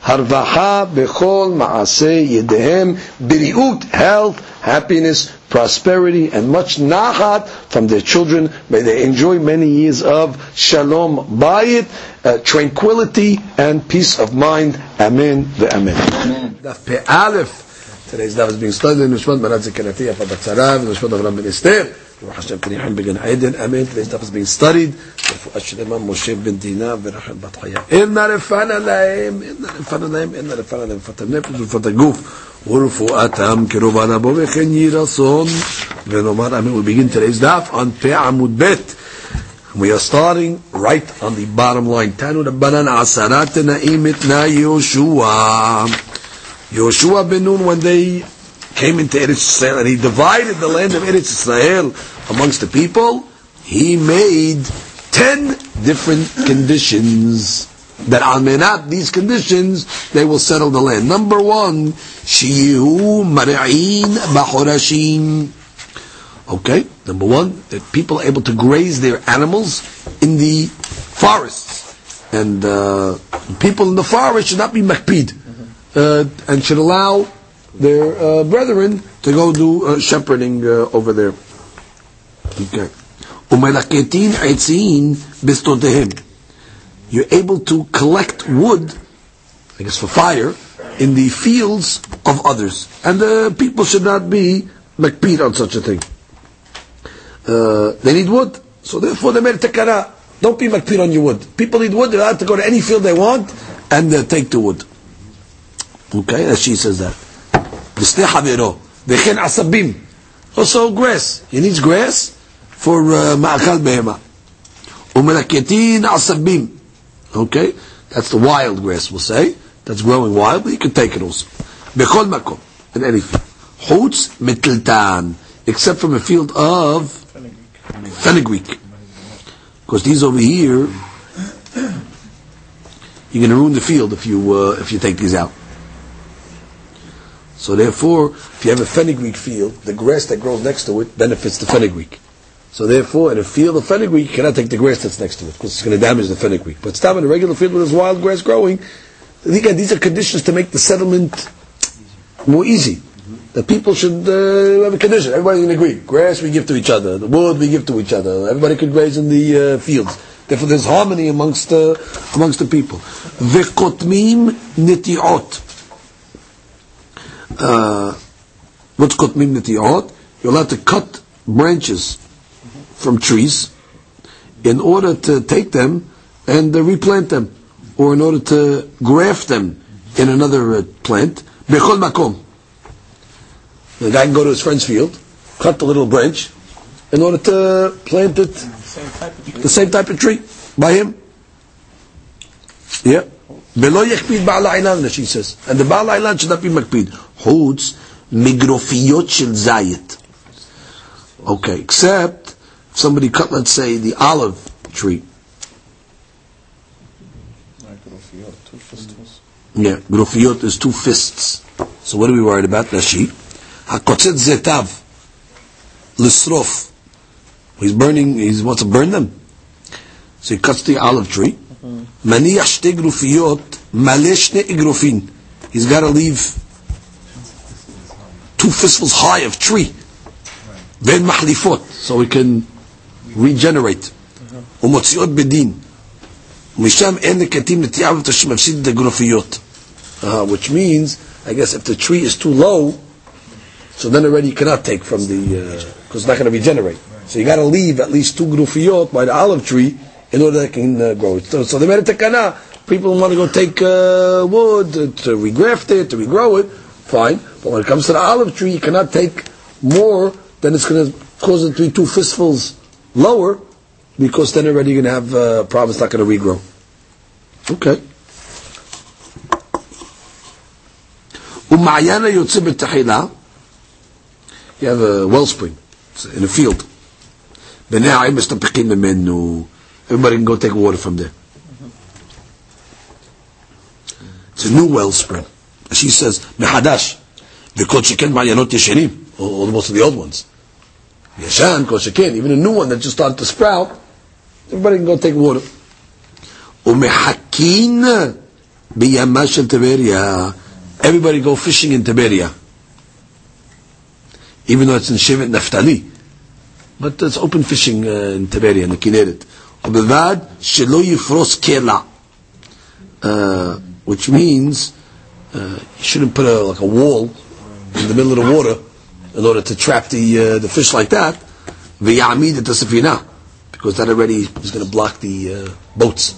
Harvaha, Bechol, Maaseh, Yedehem, Biriut, health, happiness, prosperity, and much nahat from their children. May they enjoy many years of shalom bayit, uh, tranquility, and peace of mind. Amen. The Amen. Daf Pe'alef. Today's daf is being studied in Nishmat Marat Zekaratiya Fabatzarav, Nishmat Avram Ben Esther. Ruach Hashem K'nihim Began Eden. Amen. Today's daf is being studied. רפואה שלמה משה בן דינה ורחל בת חיה. אינה רפנה להם, אינה רפנה להם, אינה רפנה להם, רפואת הנפש ורפואת הגוף, ורפואתם קרובה לבוא וכן יהי רצון. ונאמר אמן. We begin today's daf on פי עמוד ב'. We are starting right on the bottom line. תנו רבנן עשרת תנאים מתנה יהושע. Yoshua ben Nun, when they came into Eretz Israel and he divided the land of Eretz Israel amongst the people, he made ten different conditions that al menat these conditions they will settle the land. Number one, shihu mar'in b'chorashim. Okay, number one, that people are able to graze their animals in the forests, and uh, people in the forest should not be makpid, uh, and should allow their uh, brethren to go do uh, shepherding uh, over there. Okay. You're able to collect wood, I guess for fire, in the fields of others. And the people should not be makpid on such a thing. Uh, they need wood. So therefore they made tekara. Don't be makpid on your wood. People need wood, they're allowed to go to any field they want and uh, take the wood. Okay, as she says that. Also grass. He needs grass for ma'akal behema. Umelaketin asabim. Okay? That's the wild grass, we'll say. That's growing wild, but you can take it also. Bechol makom. In anything. Chutz mitiltan. Except from a field of fenugreek. Because these over here, you're going to ruin the field if you, uh, if you take these out. So therefore, if you have a fenugreek field, the grass that grows next to it benefits the fenugreek. So therefore, in a field of fenugreek, you cannot take the grass that's next to it because it's going to damage the fenugreek. But stop in a regular field where there's wild grass growing. Again, these are conditions to make the settlement more easy. The people should uh, have a condition. Everybody can agree. Grass we give to each other. The wood we give to each other. Everybody can graze in the uh, fields. Therefore, there's harmony amongst uh, amongst the people. Nitiot. Uh, what's kotmim nitiot? You're allowed to cut branches from trees in order to take them and uh, replant them, or in order to graft them in another uh, plant. Bechol makom. The guy can go to his friend's field, cut the little branch, in order to plant it the same type of tree by him. Yeah. Below yakpid ba'al ailan, she says. And the ba'al ailan should not be makpid. Holds migrofiyot shel zayit. Okay, except if somebody cut, let's say, the olive tree. Yeah, grofiyot is two fists. So what are we worried about? Rashi. Hakotzet zetav. Lisrof. He's burning, he wants to burn them. So he cuts the olive tree. Maniach shte grofiyot, maleh shne igrofin. He's got to leave two fistfuls high of tree. Then mahlifot, so we can regenerate. ומוציאות בדין. משם אין לקטים נטייה שמפסיד את הגרופיות. Which means, I guess if the tree is too low, so then already you cannot take from the, because it's not going to regenerate. So you got to leave at least two grufiyot by the olive tree in order that it can uh, grow. So, so they made a takana. People want to go take uh, wood to, to regraft it, to regrow it, fine. But when it comes to the olive tree, you cannot take more than it's going to cause it to be two fistfuls lower, because then already you're going to have uh, problems not going to regrow. Okay. ומעיין היוצא בתחילה, you have a wellspring it's in a field. בני העין מסתפקים ממנו, everybody can go take water from there. It's a new wellspring. She says, מחדש, וכל שכן מעיינות ישנים, or, or most of the old ones. ישן, כל שכן, even a new one that just started to sprout, everybody can go take water. ומחכין בימה של טבריה. Everybody go fishing in Tiberia. Even though it's in Shevet Naftali. But it's open fishing uh, in Tiberia, in the Kinneret. ובלבד שלא יפרוס קלע. Uh, which means uh, you shouldn't put a, like a wall in the middle of the water in order to trap the uh, the fish like that. ויעמיד את הספינה. Because that already is going to block the uh, boats.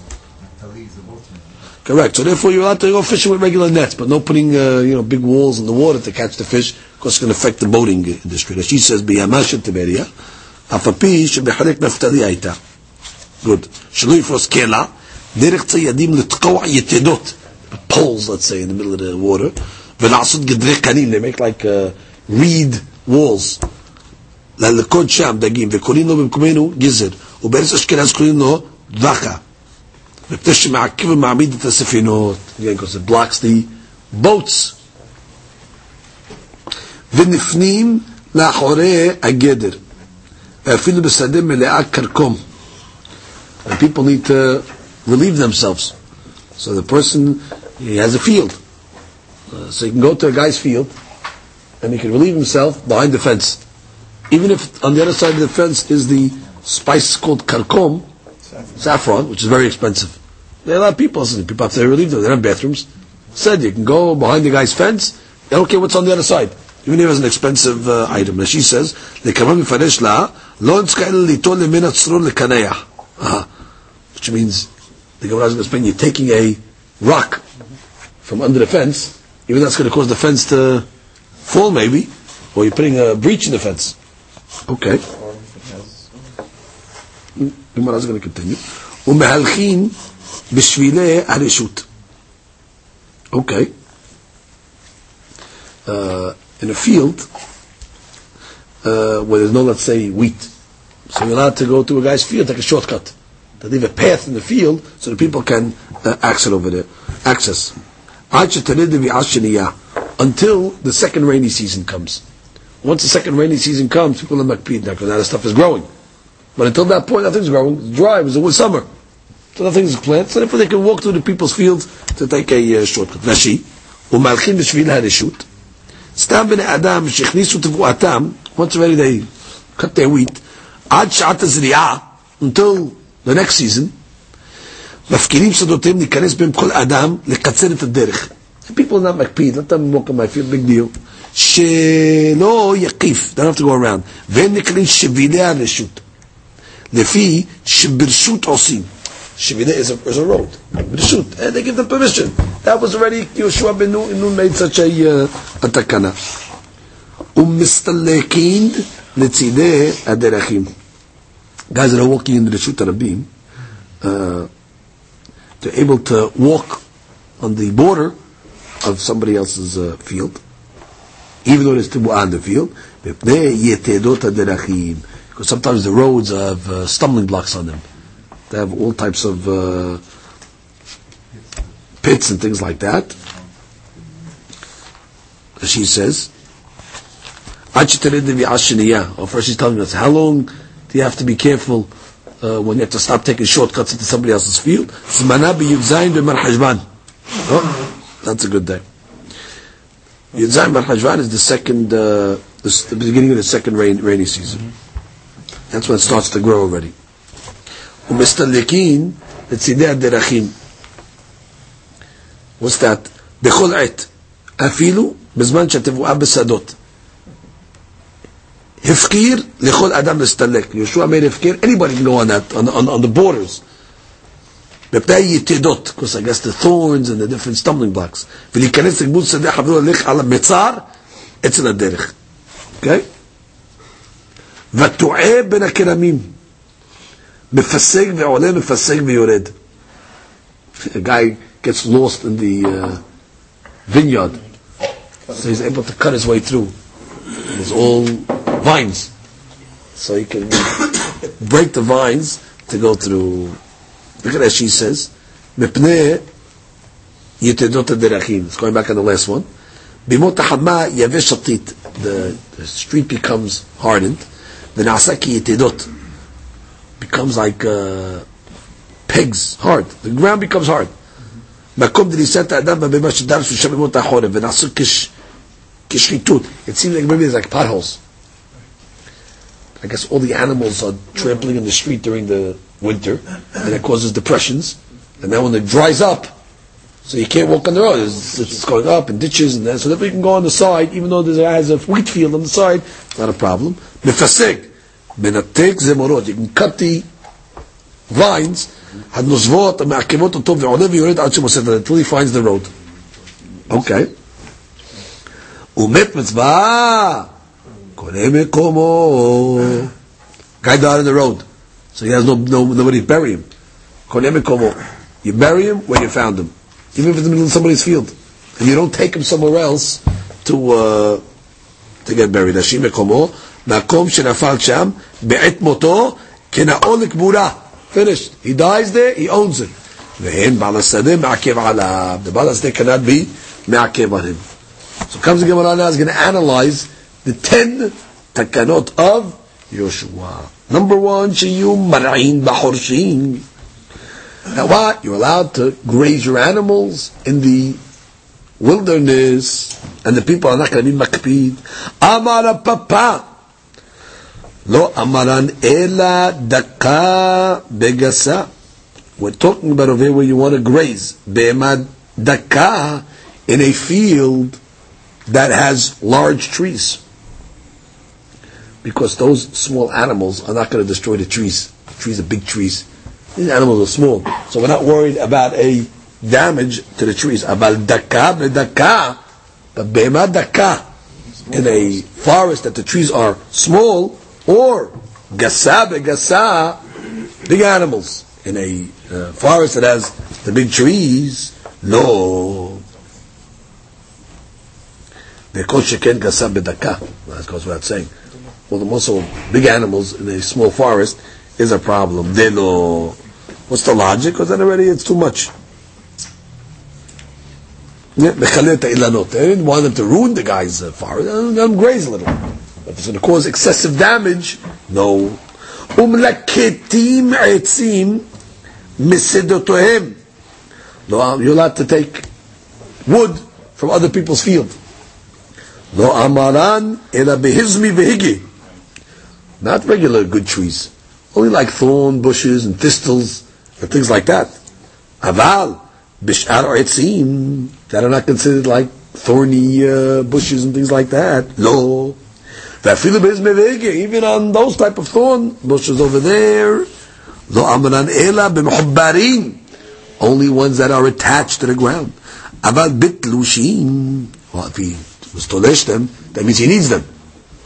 Correct. So therefore, you're allowed to go fishing with regular nets, but no putting uh, you know big walls in the water to catch the fish, because it's going to affect the boating industry. As she says, "Biyama Tiberia, afapi shebechalek naftali aita." Good. שלא יפרוס קלע, דרך ציידים לתקוע יתדות, poles, let's say, in the middle of the water, ולעשות גדרי קנים, they make like uh, reed walls. ללקוד שם דגים, וקוראים לו במקומנו גזר, ובארץ אשכנז קוראים לו דחקה. מפני שמעכב ומעמיד את הספינות, because it blocks the boats. ונפנים לאחורי הגדר, ואפילו בשדה מלאה כרכום. And people need to relieve themselves. So the person, he has a field. Uh, so he can go to a guy's field, and he can relieve himself behind the fence. Even if on the other side of the fence is the spice called karkom, saffron, which is very expensive. There are a lot of people, listen, people have to relieve them, they don't have bathrooms. Said you can go behind the guy's fence, they don't care what's on the other side. Even if it's an expensive uh, item. As she says, לקרבה מפרש לה, לא נצטרך אלא ליטול למין הצרור לקנח. Which means, the Gemara is going to explain, you're taking a rock from under the fence, even that's going to cause the fence to fall maybe, or you're putting a breach in the fence. Okay. Gemara is going to continue. ומהלכים בשבילי הרשות. Okay. Uh, in a field uh, where there's no, let's say, wheat. So you're allowed to go to a guy's field, take a shortcut. To leave a path in the field so the people can uh, access over there. Access. Until the second rainy season comes. Once the second rainy season comes, people are makpid now because now the stuff is growing. But until that point, nothing's growing. It's dry. It was always summer. So nothing's planted. So therefore they can walk through the people's fields to take a uh, shortcut. Rashi, ומהלכים בשביל הרשות, סתם בני אדם שהכניסו תבואתם, once already they cut their wheat, עד שעת הזריעה, until next season, מפקירים שדותיהם להיכנס בהם כל אדם, לקצר את הדרך. People not מקפיד, let them walk on my field, big deal. שלא יקיף, don't have to go around. והם נקראים שבילי הרשות. לפי שברשות עושים. Shivina is a, is a road. Rishut. And they give them permission. That was already Yeshua ben Nun made such a, uh, a takana. ומסתלקין לצידי הדרכים. Guys that are walking in the Rishut Rabim, uh, they're able to walk on the border of somebody else's uh, field, even though tibu'ah in the field. Because sometimes the roads have uh, stumbling blocks on them. They have all types of uh, pits and things like that. She says, or first she's telling us, how long you have to be careful uh, when you have to stop taking shortcuts into somebody else's field? Oh, that's a good day. Yudzayin Bar Hajvan is the second, uh, the, the beginning of the second rain, rainy season. That's when it starts to grow already. ומסתלקים לצידי הדרכים. What's that? בכל עת, אפילו בזמן שהתבואה בשדות. הפקיר לכל אדם להסתלק. יהושע made הפקיר, anybody can go on that, on, on, on the borders. מפני יתדות, because I guess the thorns and the different stumbling blocks. ולהיכנס לגבול שדה חברו הולך על המצר אצל הדרך. אוקיי? ותועה בין הכרמים. מפסק ועולה, מפסק ויורד. A guy gets lost in the uh, vineyard. So he's able to cut his way through. It's all vines. So he can break the vines to go through. Look at that she says. מפני יתדות הדרכים. It's going back on the last one. בימות החמה יבש שתית. The, the street becomes hardened. ונעשה כיתדות. Becomes like uh, pegs, hard. The ground becomes hard. מקום דריסת האדם במה שדרסו שם בימות החורף, ונעשו כש, כשחיתות. It seems like maybe there's like potholes. I guess all the animals are trampling in the street during the winter, and it causes depressions. And then when it dries up, so you can't walk on the road. It's, it's going up in ditches, and then, so that we can go on the side, even though there has a wheat field on the side, not a problem. Mefaseg, מנתק zemorot. You can cut the vines, הנוזבות, המעכבות אותו, ועולה ויורד עד שמוסד until he finds the road. Okay. ומת מצווה, קונה מקומו. Guy died on the road, so he has no, no nobody to bury him. קונה מקומו. You bury him where you found him, even if it's in the middle of somebody's field, and you don't take him somewhere else to uh, to get buried. השם מקומו, מקום שנפל שם, בעת מותו, כנאו לקבורה. Finished. He dies there, he owns it. ואין בעל השדה מעכב עליו. The בעל השדה cannot be מעכב on him. So comes the Gemara now is going to analyze the ten takanot of Joshua. Number one, sheyu Marain Bahorshin. Now what? You're allowed to graze your animals in the wilderness, and the people are not going to be makpid. Amara papa. Lo amaran ela daka begasa. We're talking about over here where you want to graze. Be'emad daka in a field that has large trees. Because those small animals are not going to destroy the trees. Trees are big trees. These animals are small. So we're not worried about a damage to the trees. Daka daka, but be'emad daka in a forest that the trees are small, or gasa gasa, big animals in a uh, forest that has the big trees. No. Because sheken gasa bedaka. That goes without saying. Well, the also big animals in a small forest is a problem. Delo. What's the logic? Because then already it's too much. They didn't want them to ruin the guy's uh, forest. Let them graze a little. If it's going to cause excessive damage, no. Misidotohem. No, you're allowed to take wood from other people's field. No amaran ela behizmi vehigi. Not regular good trees. Only like thorn bushes and thistles and things like that. Aval bishar etzim that are not considered like thorny uh, bushes and things like that. No. Even on those type of thorn bushes over there, lo amran ela b'mchubbarin, only ones that are attached to the ground. Aval bitlushim. well, if he was tolesh them, that means he needs them.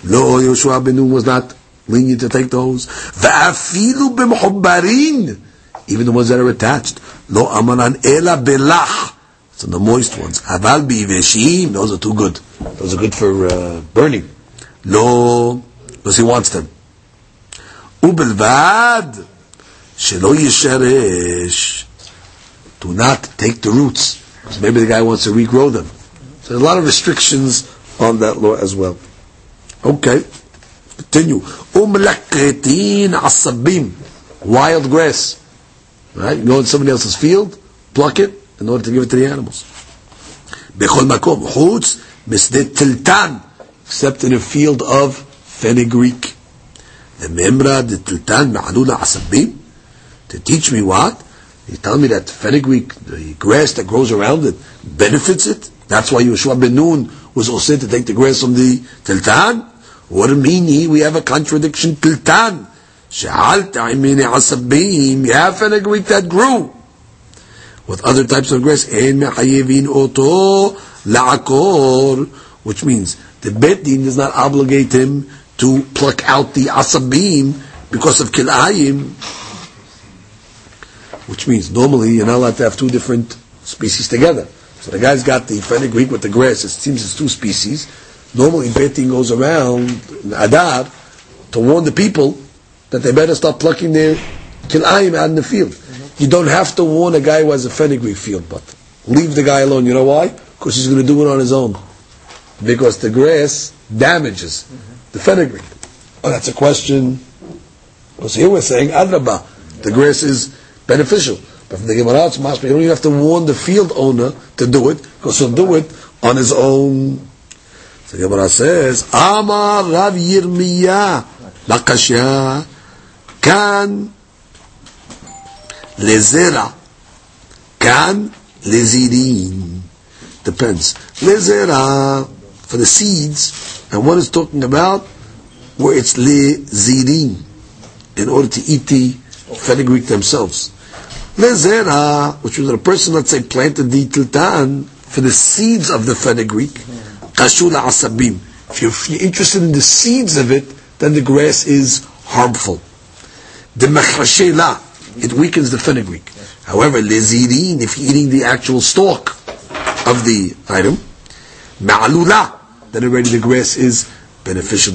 Lo Yoshua ben was not lenient to take those. Va'afilu b'mchobarin, even the ones that are attached. Lo amanan ela belach. So the moist ones. Aval b'iveshim, those are too good. Those are good for uh, burning. Lo, because he wants them. Ubelvad, shelo yisheresh. Do not take the roots, because maybe the guy wants to regrow them. So there's a lot of restrictions on that law as well. Okay. Continue. Umlakritin asabim. Wild grass. Right? You go in somebody else's field, pluck it in order to give it to the animals. Bechol makom. Chutz misde tiltan. Except in a field of fenugreek. The memra de tiltan ma'anuna asabim. To teach me what? You tell me that fenugreek, the grass that grows around it, benefits it? That's why Yeshua ben Nun was also to take the grass from the tiltan? Mean? We have a contradiction. Tiltan. She'alta imini asabim. You have fenugreek that grew with other types of grass. En mechayevin oto la'akor, which means the Bet Din does not obligate him to pluck out the asabim because of kilayim, which means normally you're not allowed to have two different species together. So the guy's got the fenugreek with the grass. It seems it's two species. Normally, Bet Din goes around Adar to warn the people that they better start plucking their kilayim out in the field. Mm-hmm. You don't have to warn a guy who has a fenugreek field, but leave the guy alone. You know why? Because he's going to do it on his own. Because the grass damages mm-hmm. the fenugreek. Oh, that's a question. Because here we're saying, Adraba, the grass is beneficial. But from the Gemara, it's mashma. You don't even have to warn the field owner to do it, because he'll do it on his own. The Gemara says, Amar Rav Yirmiyah, Lakashya, Kan Lezera, Kan Lezirin. Depends. Lezera, for the seeds, and what is talking about? Where it's lezirin, in order to eat the fenugreek themselves. Lezera, which was a person, let's say, planted the tiltan for the seeds of the fenugreek, asabim. If you're, if you're interested in the seeds of it, then the grass is harmful. The mechrashela, it weakens the fenugreek. However, lezirin, if you're eating the actual stalk of the item, ma'alula, then already the grass is beneficial.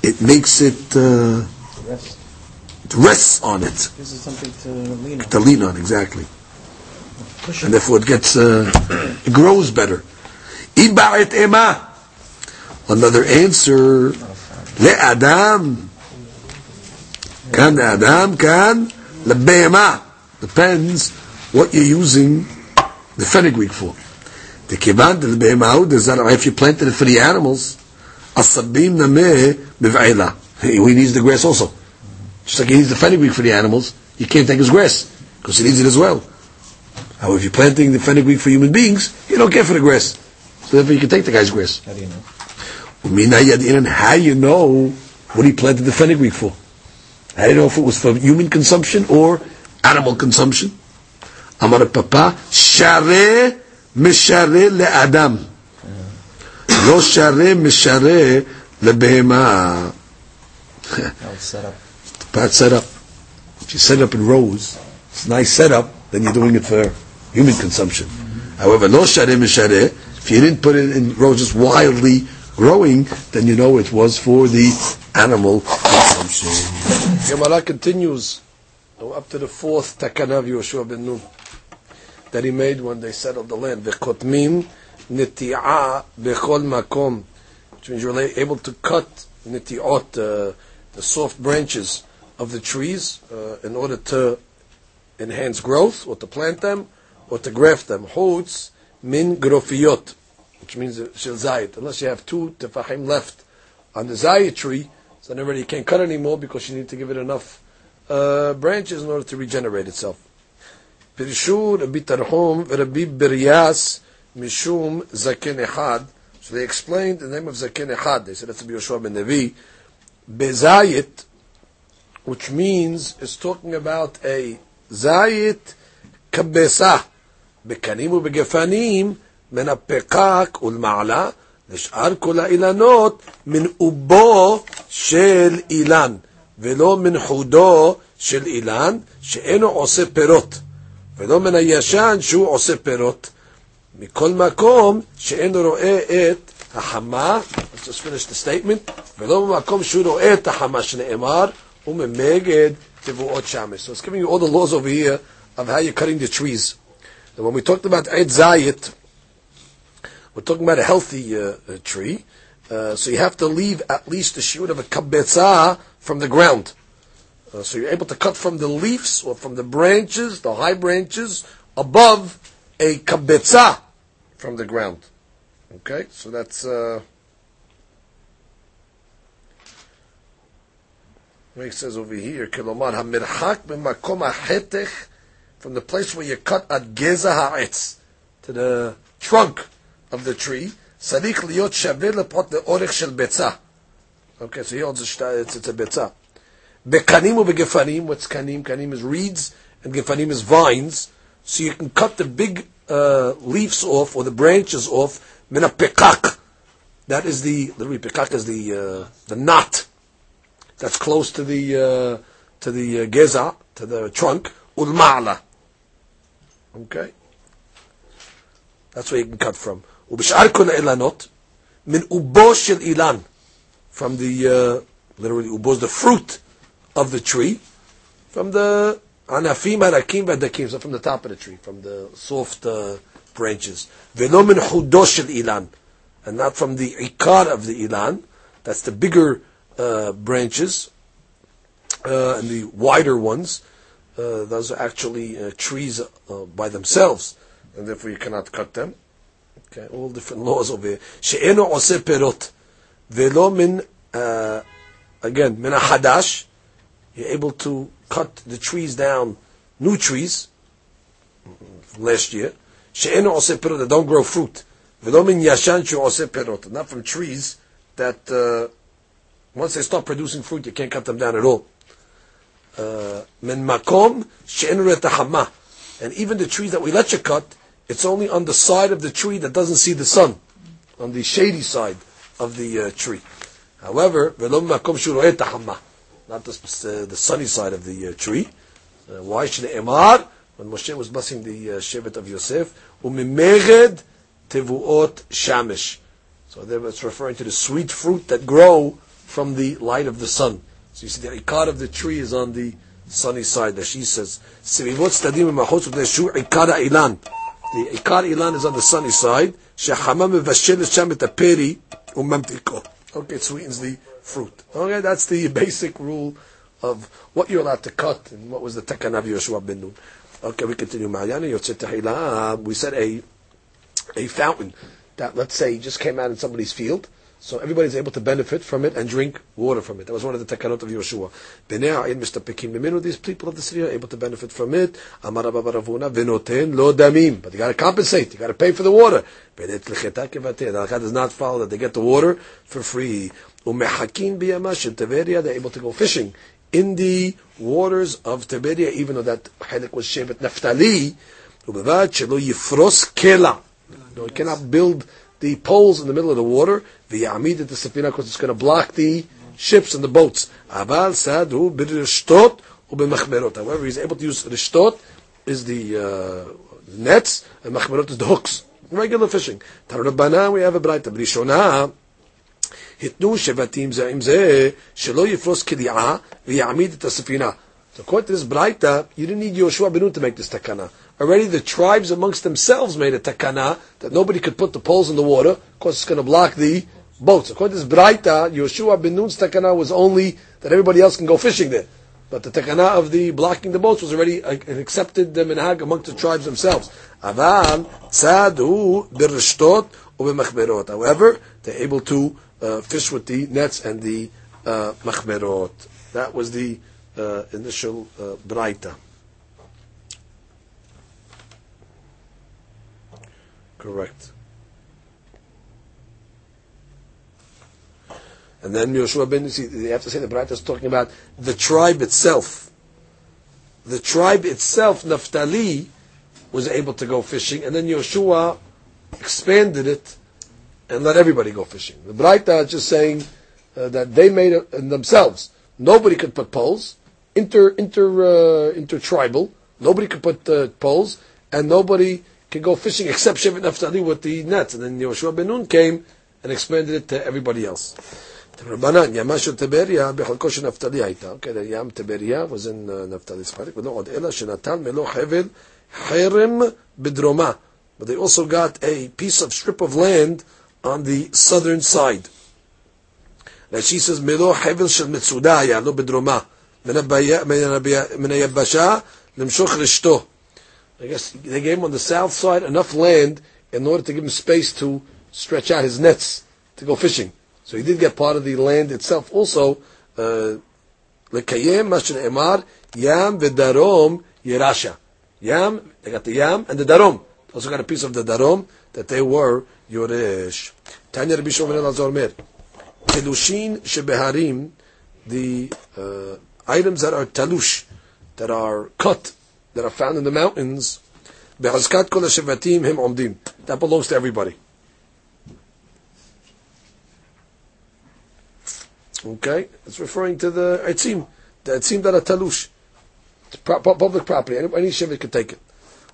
It makes it. Uh, Rest. It rests on it. This is something to lean on. To lean on, exactly. And therefore it gets, uh, it grows better. Iba'et ema. Another answer. Le'adam. Kan adam, kan lebe'ema. Depends what you're using the fenugreek for. The kivan the lebe'ema, if you planted it for the animals, asabim nameh biv'ela. He needs the grass also. Just like he needs the fenugreek for the animals, you can't take his grass because he needs it as well. However, if you're planting the fenugreek for human beings, you don't care for the grass. So therefore you can take the guy's grass. How do you know? I mean, How you know what he planted the fenugreek for? How do you know if it was for human consumption or animal consumption? Amar Papa, share mishare le'adam. Lo share mishare lebehema. set up part setup. If you set up in rows, it's a nice setup, then you're doing it for human consumption. However, no sharim shareh, if you didn't put it in rows just wildly growing, then you know it was for the animal consumption. Gemara continues up to the fourth takana of Yoshua ben Nun that he made when they settled the land. V'kotmim niti'a bechol makom, which means you're able to cut niti'ot, uh, the soft branches of the trees uh, in order to enhance growth, or to plant them, or to graft them. Hotz min grofiyot, which means shel zayit. Unless you have two tefachim left on the zayit tree, so then you can't cut anymore because you need to give it enough uh, branches in order to regenerate itself. Mishum Zaken Echad. So they explained the name of Zaken Echad. They said that's Rabbi Yoshua ben Levi. Bezayit which means it's talking about a zayit kabesa בקנים ובגפנים מן הפקק ולמעלה לשאר כל האילנות מן אובו של אילן ולא מן חודו של אילן שאינו עושה פירות ולא מן הישן שהוא עושה פירות מכל מקום שאינו רואה את החמה, statement, ולא במקום שהוא רואה את החמה שנאמר so it's giving you all the laws over here of how you're cutting the trees. And when we talked about Eid Zayit, we're talking about a healthy uh, uh, tree. Uh, so you have to leave at least a shoot of a kabetzah from the ground. Uh, so you're able to cut from the leaves or from the branches, the high branches, above a kabetzah from the ground. Okay, so that's. Uh, He says over here, from the place where you cut at geza ha'etz, to the trunk of the tree, sarich liot shaveh lepot le'orech shel betza. Okay, so he holds a, it's, it's a. Bekanim or begefanim, what's kanim? Kanim is reeds, and gefanim is vines. So you can cut the big uh, leaves off, or the branches off, mina pekak. That is the, the pekak is the, uh, the knot that's close to the uh, to the uh, geza, to the trunk, ulma'ala, Okay? That's where you can cut from. ובשאר כל האילנות, מן אובו של אילן, from the, uh, literally, ubo is the fruit of the tree, from the anafim harakim v'adakim, so from the top of the tree, from the soft uh, branches. ולא מן חודו של אילן, and not from the ikar of the ilan, that's the bigger uh, branches, uh, and the wider ones, uh, those are actually uh, trees uh, by themselves, and therefore you cannot cut them. Okay, all different laws over here. She'eno ose perot, velo min uh, again min hadash. You're able to cut the trees down, new trees mm, last year. She'eno ose perot that don't grow fruit. Velo min yashan ose perot, not from trees that once they stop producing fruit, you can't cut them down at all. Uh, Men makom she'en And even the trees that we let you cut, it's only on the side of the tree that doesn't see the sun, on the shady side of the uh, tree. However, not the, uh, the sunny side of the uh, tree. Uh, why should Emar? When Moshe was blessing the uh, Shevet of Yosef, umimered tevuot shamish. So there it's referring to the sweet fruit that grow from the light of the sun. So you see the ikar of the tree is on the sunny side. That she says, "Sevivot stadim machos shu ikar ilan." The ikar ilan is on the sunny side. Shechama mevashel sham et aperi. Okay, it sweetens the fruit. Okay, that's the basic rule of what you're allowed to cut and what was the takana of Yoshua ben Nun. Okay, we continue. We said a a fountain that, let's say, just came out in somebody's field. So everybody's able to benefit from it and drink water from it. That was one of the takanot of Miminu, these people of the city are able to benefit from it. Lo. But you gotta compensate, you gotta pay for the water. The does not follow that they get the water for free. They're able to go fishing in the waters of Tiberia, even though that Helik was Shevet Naphtali. Kela. No, you cannot build the poles in the middle of the water, the Amid the Safina, because it's going to block the ships and the boats. Abal Sadu Birishtot Ubimachmerot. However, he's able to use Rishtot is the uh, nets, and Machmerot is the hooks. Regular fishing. Tarabana, we have a bright Rishonah. התנו שבטים זה עם shelo yifros יפרוס קליעה ויעמיד את הספינה. So according to this Braita, you didn't need Yoshua ben Nun to make this takana. Already the tribes amongst themselves made a takana that nobody could put the poles in the water because it's going to block the boats. According to this Braita, Yoshua ben Nun's takana was only that everybody else can go fishing there. But the takana of the blocking the boats was already an accepted minhag amongst the tribes themselves. Aval. However, they're able to uh, fish with the nets and the uh, machmerot. That was the uh, initial uh, braita. Correct. And then Yoshua ben see, you have to say the braita is talking about the tribe itself. The tribe itself, Naphtali, was able to go fishing, and then Yoshua expanded it and let everybody go fishing. The Braita is just saying uh, that they made it themselves. Nobody could put poles, inter inter uh, intertribal. Nobody could put uh, poles, and nobody can go fishing except Shevet Naphtali with the nets. And then Yoshua ben Nun came and expanded it to everybody else. רבנן, ימה של טבריה בחלקו של נפתלי הייתה, okay, the ים טבריה was in uh, נפתלי's חלק, ולא עוד אלא שנתן מלוא חבל חרם בדרומה. But they also got a piece of strip of land on the southern side. Now she says, מלוא חבל של מצודה היה, לא בדרומה. מן היבשה למשוך רשתו. I guess they gave him on the south side enough land in order to give him space to stretch out his nets to go fishing. So he did get part of the land itself also. Uh, lekayem Mashin Emar Yam v'Darom Yerasha. Yam, they got the Yam and the Darom. Also got a piece of the Darom that they were Yoresh. Tanya Rabbi Shimon Elazar Mer. Telushin shebeharim, the uh, items that are talush, that are cut, that are found in the mountains. That belongs to everybody. Okay, it's referring to the etzim, the etzim that are talush. Public property. Any, any shevet can take it.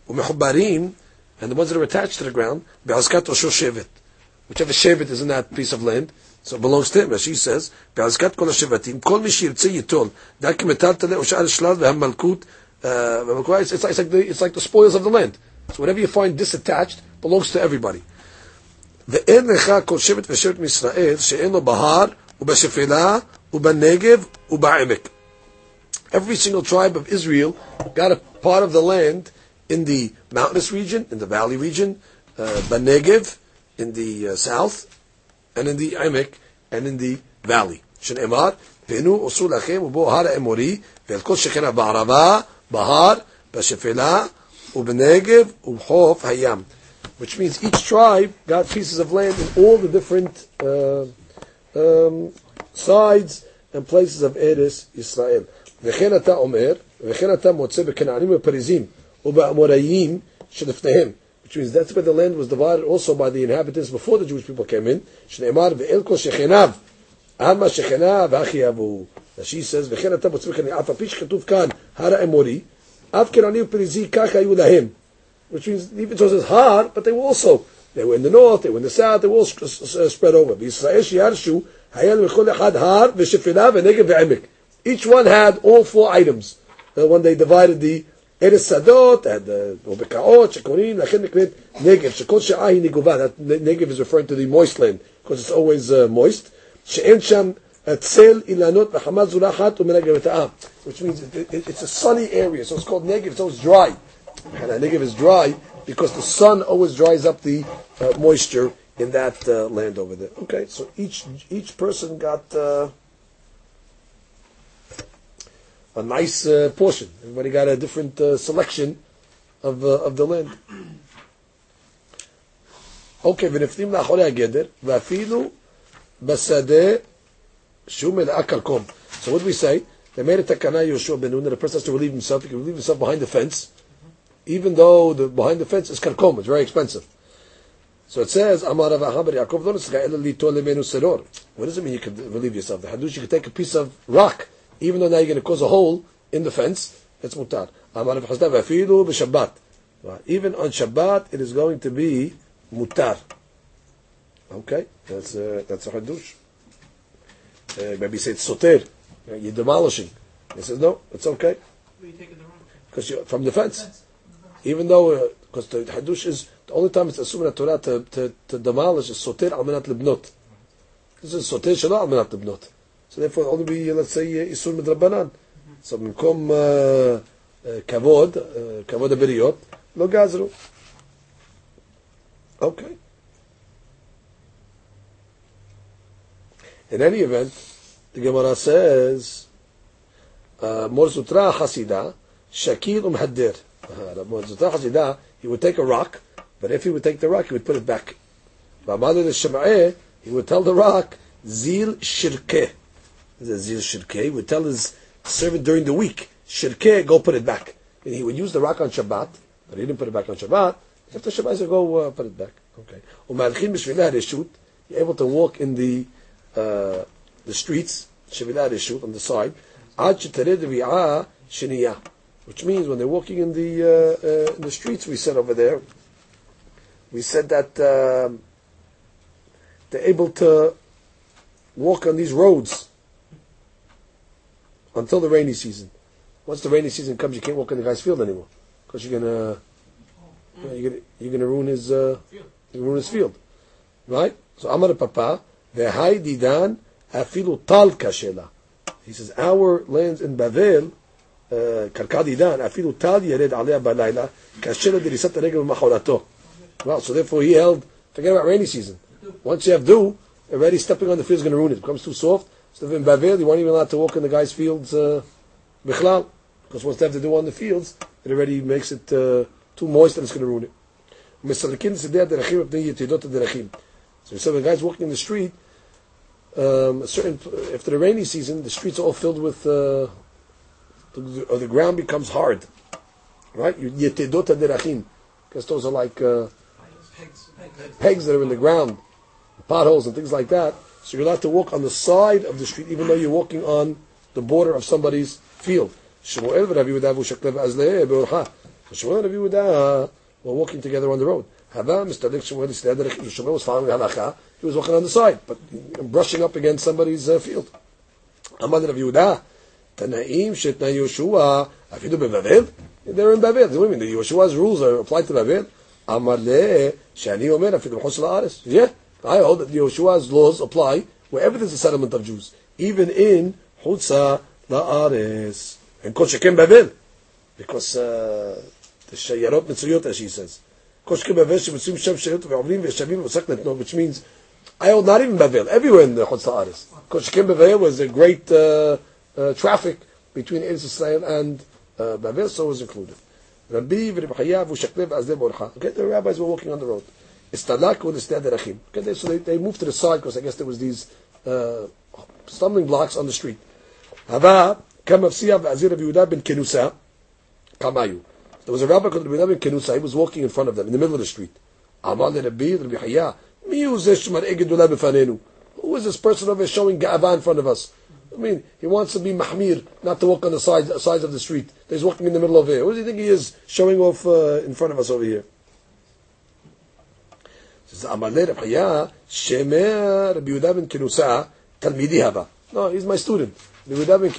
and the ones that are attached to the ground. Whichever shevet is in that piece of land, so it belongs to him. As she says, uh, it's, it's, like the, it's like the spoils of the land. So whatever you find disattached belongs to everybody. ואין לך כל שבט ושבט מישראל שאין לו בהר ובשפלה ובנגב ובעמק. Every single tribe of Israel got a part of the land in the mountainous region, in the valley region, uh, Banegev, in the uh, south, and in the Emek, and in the valley. שנאמר, פנו עשו לכם ובו הר האמורי, ואל כל שכנה בערבה, בהר, בשפלה, ובנגב, ובחוף הים. Which means each tribe got pieces of land in all the different uh, um, sides and places of Eretz Israel. וכן אתה אומר, וכן אתה מוצא בכנענים ובפריזים ובאמוראים שלפניהם. Which means that's where the land was divided also by the inhabitants before the Jewish people came in. שנאמר, ואל כל שכניו, עלמא שכניו אחי יבואו. she says, וכן אתה מוצא בכנענים, אף על פי שכתוב כאן, הר האמורי, אף כנענים ופריזי ככה היו להם. Which means, even though it says har, but they were also, they were in the north, they were in the south, they were all spread over. בישראל שירשו, היה לכל אחד הר ושפלה ונגב ועמק. Each one had all four items. Uh, when they divided the Eretz Sadot and the Bekaot, Shekorim, לכן נקראת נגב, שכל שעה היא נגובה. That נגב is referring to the moist land, because it's always uh, moist. שאין שם צל אילנות וחמה זורחת ומנגב את העם. Which means it, it, it's a sunny area, so it's called Negev, it's always dry. And Negev is dry because the sun always dries up the uh, moisture in that uh, land over there. Okay, so each each person got uh, a nice uh, portion. Everybody got a different uh, selection of uh, of the land. Okay, ונפנים לאחורי הגדר, ואפילו בשדה so what do we say? They made a takana Yeshua ben Nun that a person has to relieve himself. He can relieve himself behind the fence, even though the behind the fence is karkom. It's very expensive. So it says, Amar Yaakov What does it mean you can relieve yourself? The hadush, you can take a piece of rock, even though now you're going to cause a hole in the fence, it's mutar. Amar Afilu. Even on Shabbat, it is going to be mutar. Okay? That's, uh, that's a hadush. Uh, maybe say it's soter. You're demolishing. He says no, it's okay Where you taking the rock? because you're from the fence. Even though, because the hadush is the only time it's assumed in the Torah to, to, to demolish is soter al menat libnot. This is soter shelo al menat libnot. So therefore, only be let's say uh, isur midrabanan. So במקום uh, uh, kavod, uh, kavod הבריאות, לא גזרו. Okay. In any event, the Gemara says, uh, Mor Zutra Hasida, Shakil Umhaddir. Uh, Mor Zutra Hasida, he would take a rock, but if he would take the rock, he would put it back. Ba'amadu the Shema'eh, he would tell the rock, Zil Shirkeh. Zil Shirkeh, he would tell his servant during the week, Shirkeh, go put it back. And he would use the rock on Shabbat, but he didn't put it back on Shabbat. After Shabbat, he said, go uh, put it back. Okay. Umalchin B'Shvilah Reshut, you're able to walk in the uh, the streets, Shevilah Reshut, on the side, Ad Shetared Ri'ah Shiniyah. Which means when they're walking in the uh, uh, in the streets, we said over there, we said that um, they're able to walk on these roads until the rainy season. Once the rainy season comes, you can't walk in the guy's field anymore because you're gonna you're gonna you're gonna ruin his uh, Field. you're gonna ruin his field, right? So Amar Papa the Haididan afilu tal kashela. He says, our lands in Bavel, uh, karkadidan, afilu tal yered alea balayla, kashela dirisat regel maholato. Well, so therefore he held, forget about rainy season. Once you have dew, already stepping on the field is going to ruin it. It becomes too soft. So in Bavel, you weren't even allowed to walk in the guy's fields, uh, because once they have the dew on the fields, it already makes it uh, too moist and it's going to ruin it. So we said the guy's walking in the street, um, a certain, after the rainy season, the streets are all filled with, uh, the, or the ground becomes hard. Right? Yetidot derachim. Because those are like uh, Pegs. Pegs. pegs that are in the ground, potholes and things like that. So you're allowed to walk on the side of the street, even though you're walking on the border of somebody's field. Shmuel and Rabbi Yehuda were walking together on the road. Hava, Mr. Lik Shmuel, Shmuel was following the halacha. He was walking on the side, but brushing up against somebody's uh, field. Amad Rabbi Yehuda, Tanaim Shetna Yoshua, Afidu Bevavel. They're in Bavel. What do you mean? The Yeshua's rules are applied to Bavel. Amar le, Shani Omer, Afidu Chos La'aris. Yeah, I hold that the Yeshua's laws apply wherever there's a settlement of Jews, even in Chutza La'aris. And Kol Shekem. Because uh, the Shayarot Mitzuyot, as she says. Which means, I hold not even Bavel, everywhere in the Chutz La'aris. Kol Shekem Bavel was a great uh, uh, traffic between Eretz Israel and uh, Bavel, so was included. Rabbi v'Reb Chayav u'Shaklev azeh borcha. Okay, the rabbis were walking on the road. Istalak u'Nistad derachim. Okay, so they, they moved to the side because I guess there was these uh, stumbling blocks on the street. Hava kam Avsiya v'Azir Rabbi Yehuda ben Kenusa kamayu. There was a rabbi called Rabbi Kenusa. He was walking in front of them in the middle of the street. Amal Rabbi Rabbi shmar'e. Who is this person over here showing ga'ava in front of us? I mean, he wants to be mahmir, not to walk on the sides, sides of the street. He's walking in the middle of here. What does he think he is showing off uh, in front of us over here? Says Amalei Chaya, Shemer Rabbi Yehuda ben Talmidi haba. No, he's my student. Rabbi Yehuda ben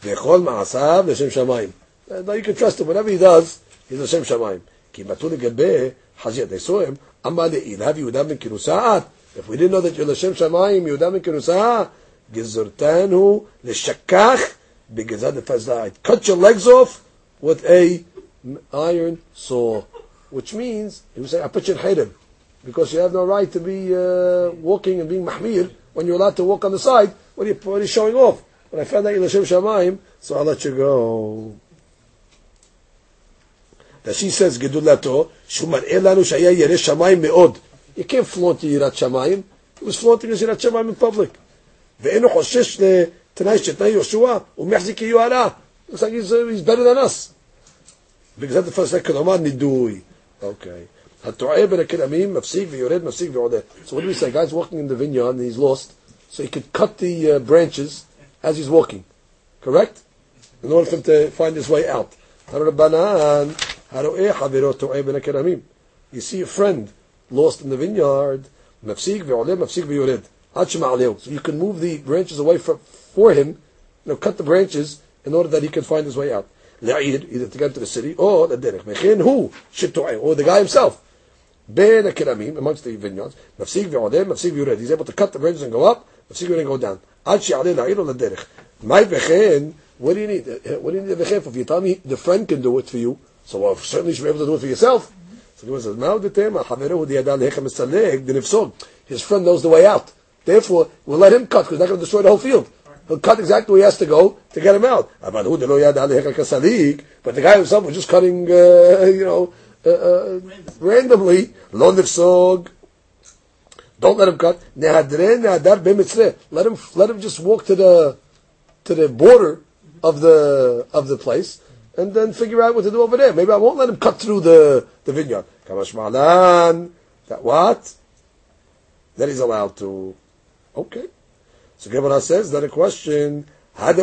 V'chol ma'asav l'shem shamayim. Uh, Now you can trust him. Whatever he does, he's l'shem shamayim. Ki matu legabe haziyat. They saw him. Amma le'ilhav Yehuda ben Kinusa at. If we didn't know that you're l'shem shamayim, Yehuda ben Kinusa, gizurtanu l'shakach b'gizad l'fazait. Cut your legs off with a iron saw. Which means, he would say, I put you in hayrim. Because you have no right to be uh, walking and being mahmir when you're allowed to walk on the side. What are you, what are you showing off? When I found out you're L'Shem Shamayim, so I'll let you go. That she says, Gedulato, Shumar Elanu Shaya Yeresh Shamayim Me'od. You can't flaunt the Yirat Shamayim. He was flaunting his Yirat Shamayim in public. ואינו חושש לתנאי שתנאי יהושע, הוא מחזיק כיוהרה. Looks like he's, uh, he's better than us. בגלל זה תפס כלומר נידוי. Okay. הטועה בין הכרמים, מפסיק ויורד, מפסיק ועולה. So what do we say? Guy's walking in the vineyard and he's lost. So he could cut the uh, branches as he's walking. Correct? In order for him to find his way out. הרבנן, הרואה חברו טועה בין הכרמים. You see a friend lost in the vineyard, מפסיק ועולה, מפסיק ויורד. עד שמעלהו. So you can move the branches away from, for him, you know, cut the branches in order that he can find his way out. לעיר, either to get to the city, or לדרך. וכן הוא שטועה, or the guy himself. בין הכרמים, amongst the vineyards, מפסיק ועולה, מפסיק ויורד. He's able to cut the branches and go up, מפסיק ויורד and go down. עד שיעלה לעיר או לדרך. מהי וכן, what do you need? What do you need וכן? If you tell me the friend can do it for you, so well, certainly you should be able to do it for yourself. So the says, "Now the His friend knows the way out. Therefore, we'll let him cut because he's not going to destroy the whole field. He'll cut exactly where he has to go to get him out. But the guy himself was just cutting, uh, you know, uh, uh, randomly. Don't let him cut. Let him let him just walk to the to the border of the of the place and then figure out what to do over there. Maybe I won't let him cut through the, the vineyard. That what? That he's allowed to. Okay. So Gemara says that a question, Hade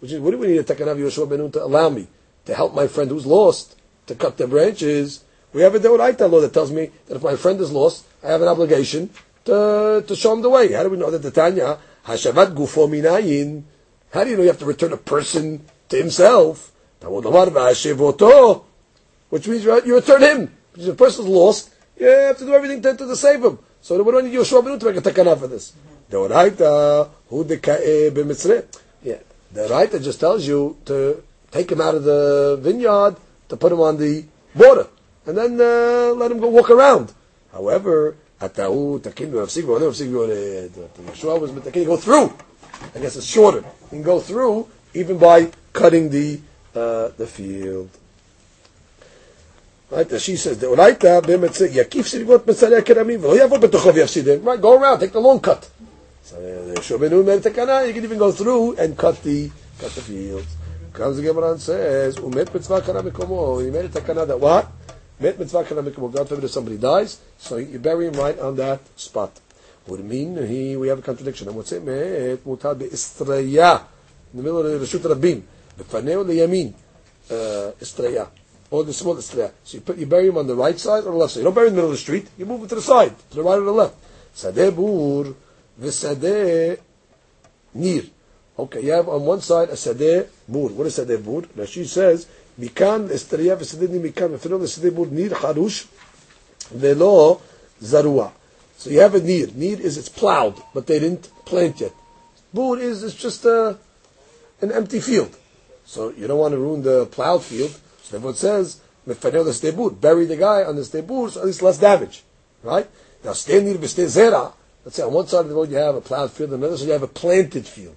which is, what do we need a Takanav Yoshua ben Nun to allow me to help my friend who's lost to cut the branches? We have a Deoraita law that tells me that if my friend is lost, I have an obligation to, to show him the way. How do we know that the Tanya, Hashavat Gufo Minayin, how do you know you have to return a person to himself? Which means you you return him. Because if a person's lost, you have to do everything to, to save him. So we don't need Yoshua ben Nun to make a takana for this. Who the. Yeah, the Oraita just tells you to take him out of the vineyard to put him on the border, and then uh, let him go walk around. However, atahu v'afsik v'ored. Yeshua was takin go through. I guess it's shorter. You can go through even by cutting the uh, the field. Right, she says, "Oraita b'mitzreh yakif sirgot mitzarei keramim v'lo yavo betochov yafsidim." Right, go around, take the long cut. Uh. You can even go through and cut the cut the fields. Comes the Gemara and says, "Umet mitzvah kana mikomo." He made a takana that what? Met mitzvah kana mikomo. God forbid if somebody dies, so you bury him right on that spot. Would mean he we have a contradiction. And what's it? Met mutar be'istraya in the middle of the Rishut Rabbim. Befaneu leyamin uh, istraya. or the smallest there. So you put you bury him on the right side or the left side. You don't bury him in the middle of the street. You move him to the side, to the right or the left. Sadeh bur v'sadeh nir. Okay, you have on one side a sadeh bur. What is sadeh bur? Rashi says estriyah v'sadeh nir mikan v'fino v'sadeh bur nir charush velo zarua. So you have a nir. Nir is it's plowed, but they didn't plant yet. Bur is it's just a, an empty field. So you don't want to ruin the plowed field. So therefore it says, "Mefanel the stebur." Bury the guy on the stebur, so at least less damage, right? Now stay near zera. Let's say on one side of the road you have a plowed field, on the other side you have a planted field.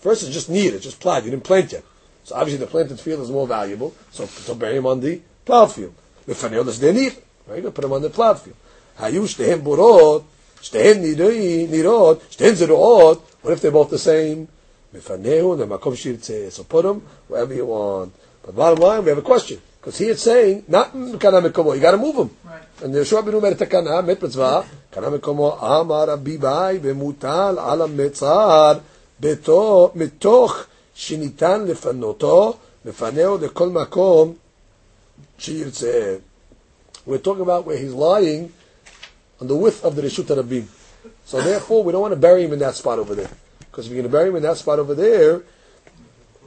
First it's just near, it's just plowed. You didn't plant yet. So obviously the planted field is more valuable. So so bury him on the plowed field. Mefanel the stei Right? Put him on the plowed field. Hayu shtehem burot, shtehem nirot, shtehem zeruot. What if they're both the same? Mifanehu, the makom shirtzeh. So put them wherever you want. But bottom line, we have a question. Because here it's saying, not kana mikomo, you got to move them. Right. And Yeshua benu mer takana, met mitzvah, kana mikomo, amar abibai, vemutal ala metzar, beto, mitoch, שניתן לפנותו, מפנהו לכל מקום שירצה. We're talking about where he's lying on the width of the Rishut Rabim. So therefore, we don't want to bury him in that spot over there. Because if you're going to bury him in that spot over there,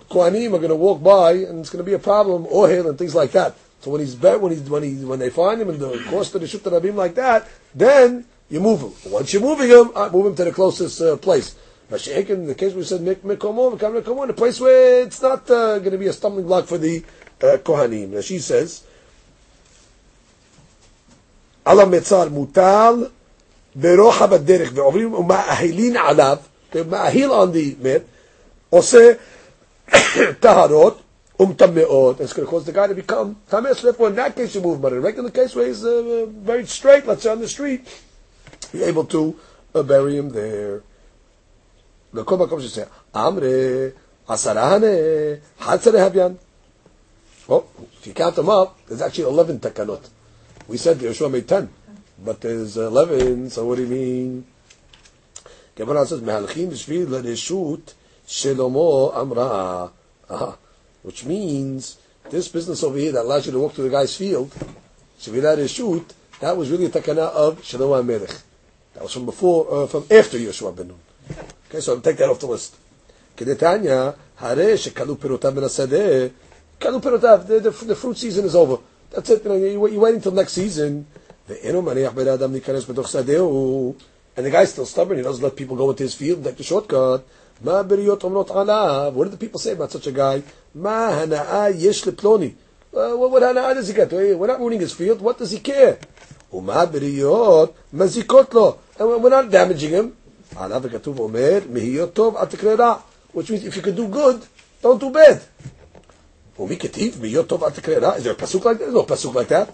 Kohanim are going to walk by and it's going to be a problem, or and things like that. So when he's bet, when he's when he when they find him in the course of the Shukta Rabim like that, then you move him. Once you're moving him, I move him to the closest uh, place. In the case we said Mikomo, Mikomo, a place where it's not uh, going to be a stumbling block for the uh, Kohanim. And she says, "Ala mutal berocha baderech ve'ovrim uma'ahilin alav." The ma'ahil on the mit, oseh taharot, umtammeot, it's going to cause the guy to become tameh. So therefore, in that case, you move but In a regular case where he's uh, straight, let's say on the street, you're able to uh, bury him there. The Koma comes to say, Amre, Asarahane, Hatzare Habyan. Well, if you count them up, there's actually 11 takanot. We said Yeshua made 10, but there's 11, so what do you mean? Gemara says, מהלכים בשביל לרשות שלמה אמרה. Aha. Which means, this business over here that allows you to walk through the guy's field, Shvilah Reshut, that was really a takana of Shlomo HaMelech. That was from before, uh, from after Yeshua ben Nun. Okay, so I'll take that off the list. כדתניא, הרי שכלו פירותיו מן השדה, כלו פירותיו, the, the, the fruit season is over. That's it, you know, you, you wait until next season. ואינו מניח בן האדם להיכנס בתוך שדהו, and the guy's still stubborn, he doesn't let people go into his field and take the shortcut. מה הבריות אומרות עליו? What did the people say about such a guy? מה הנאה יש לפלוני? Uh, what, what הנאה does he get? We're not ruining his field, what does he care? ומה הבריות מזיקות לו? And we're not damaging him. עליו וכתוב אומר, מהיות טוב אל תקרא רע. Which means if you can do good, don't do bad. ומי כתיב, מהיות טוב אל תקרא רע? Is there a pasuk like that? There's no pasuk like that.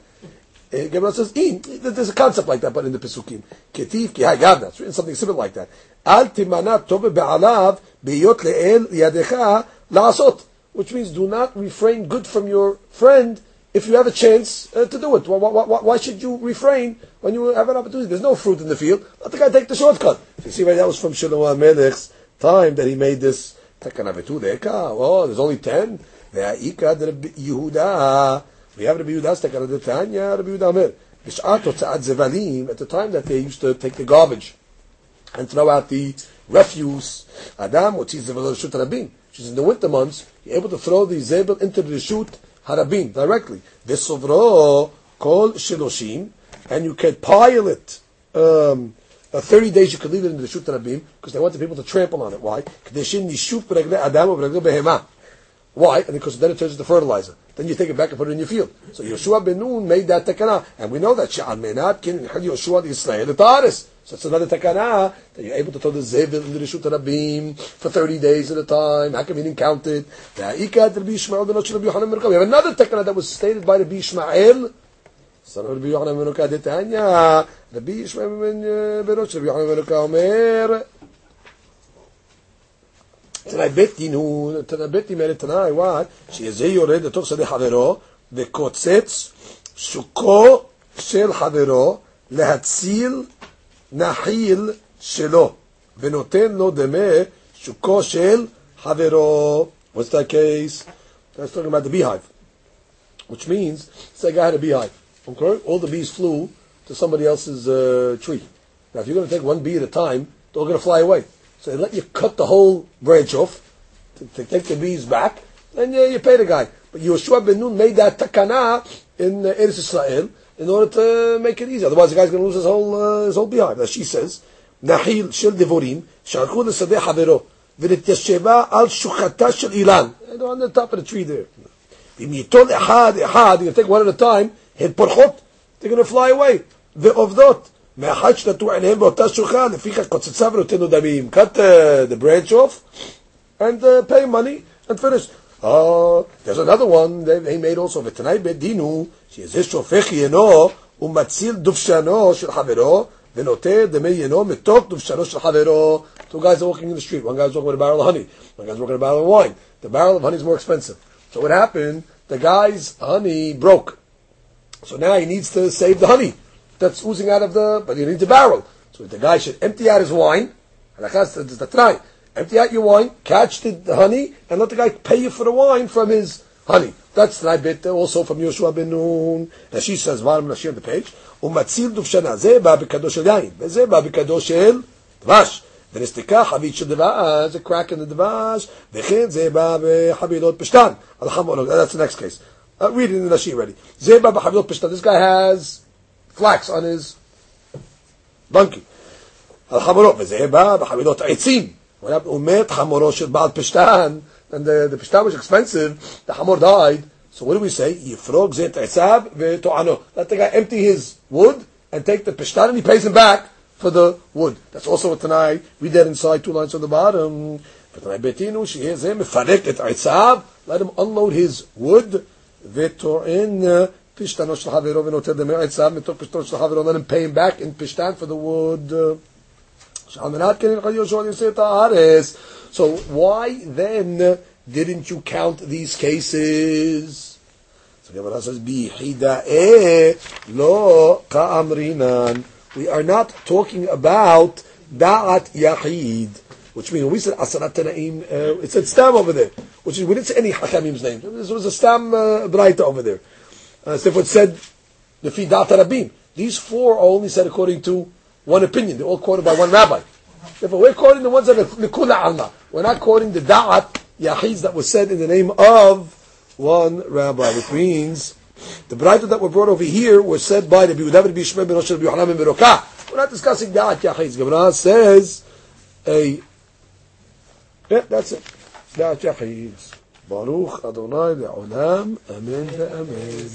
Uh, Gemara says, in, there's a concept like that, but in the Pesukim. Ketiv ki hayad, that's written something similar like that. Al timana tove be'alav be'yot le'el yadecha la'asot. Which means do not refrain good from your friend if you have a chance uh, to do it. Why, why, why, should you refrain when you have an opportunity? There's no fruit in the field. Let the guy take the shortcut. You see, right, that was from Shlomo HaMelech's time that he made this. Oh, there's only ten. Yehuda. We have Rabbi Yehuda's takana de Tanya, Rabbi Yehuda Omer. B'sh'at hotza'at zevalim, at the time that they used to take the garbage and throw out the refuse, Adam hotzi zevel reshut harabim. Which is in the winter months, you're able to throw the zebel into the reshut harabim directly. V'sovro kol shiloshim, and you can pile it. Um, uh, 30 days you could leave it in the reshut harabim because they want the people to trample on it. Why? Why? And because then it turns into fertilizer. Then you take it back and put it in your field. So Yeshua ben Nun made that takana, and we know that She'al Menat Kin Yeshua Yisrael the Taris. So it's another takana that you're able to throw the zevil in the Rishut Rabim for 30 days at a time. How come he didn't count it? We have another takana that was stated by Rabbi Ishmael. Son of Rabbi Yochanan ben Detanya. Rabbi Ishmael ben uh, Berosh Rabbi Yochanan ben Nuka Omer. תנאי בית דינון, תנאי בית דין תנאי, what? שזה יורד לתוך שדה חברו וקוצץ שוקו של חברו להציל נחיל שלו ונותן לו דמה שוקו של חברו. What's that case? That's talking about the beehive. which means say a guy had a beehive. Okay, all the bees flew to somebody else's uh, tree. Now, if you're going to take one bee at a time, they're all going to fly away. So they let you cut the whole branch off to, to take the bees back, and uh, you pay the guy. But Yeshua ben Nun made that takana in uh, Eretz Israel in order to make it easy. Otherwise, the guy's going to lose his whole uh, his whole beehive. As she says, Nahil shel devorim sharchu l'sadeh havero v'nityasheva al shuchata shel ilan. On the top of the tree there. If. you take one at a time. Hit porchot. They're going to fly away. Ve'ovdot. מאחד שנטעו עיניהם באותה שוחה, לפיכך קוצצה ונותנו דמים. cut uh, the branch off, and uh, pay money, and finish. Uh, there's another one they, they made also, ותנאי בית דינו, שזה שופך ינו, ומציל דובשנו של חברו, ונוטה דמי ינו מתוך דובשנו של חברו. Two guys are walking in the street. One guy's walking with a barrel of honey. One guy's walking with a barrel of wine. The barrel of honey is more expensive. So what happened? The guy's honey broke. So now he needs to save the honey that's oozing out of the, but he needs a barrel. So the guy should empty out his wine. And that's the try. Empty out your wine, catch the, the honey, and let the guy pay you for the wine from his honey. That's the bit also from Yoshua ben Nun. And she says, bottom nashir on the page, ומציל דובשנה, זה בא בקדוש של יין, וזה בא בקדוש של דבש. ונסתיקה חבית של דבש, a crack in the דבש, וכן זה בא בחבילות פשטן. על חמור, that's the next case. Uh, read it in the Nashi already. זה בא בחבילות פשטן. This guy has flax on his donkey. על חמורו, וזה בא בחבילות עצים. הוא מת חמורו של בעל פשטן, and the, the pishtan was expensive, the hamor died, so what do we say? Yifrog zet esav ve'to'ano. Let the guy empty his wood and take the pishtan and he pays him back for the wood. That's also what Tanai, read that inside two lines on the bottom. betinu sheyeh mefarek et esav, let him unload his wood, ve'to'in pishtano shel havero ve'notel dem esav, metok pishtano shel let him pay him back in pishtan for the wood. So why then didn't you count these cases? So Gemara says, "Bihida'e lo ka'amrinan." We are not talking about da'at yahid, which means we said asarat tanaim, uh, it said stam over there, which is we didn't say any hakamim's name. This was a stam uh, over there. Uh, so it said the fidat rabim. These four are only said according to one opinion. They're all quoted by one rabbi. Therefore, we're quoting the ones that are nikula alma. We're not quoting the da'at yahiz that was said in the name of one rabbi, which means the brayta that were brought over here was said by the ben Shmuel ben Rosh Yohanan Berokah. We're not discussing da'at yahiz. Gemara says a yeah, that's it. Da'at yahiz. Baruch Adonai le'olam. Amen. Amen.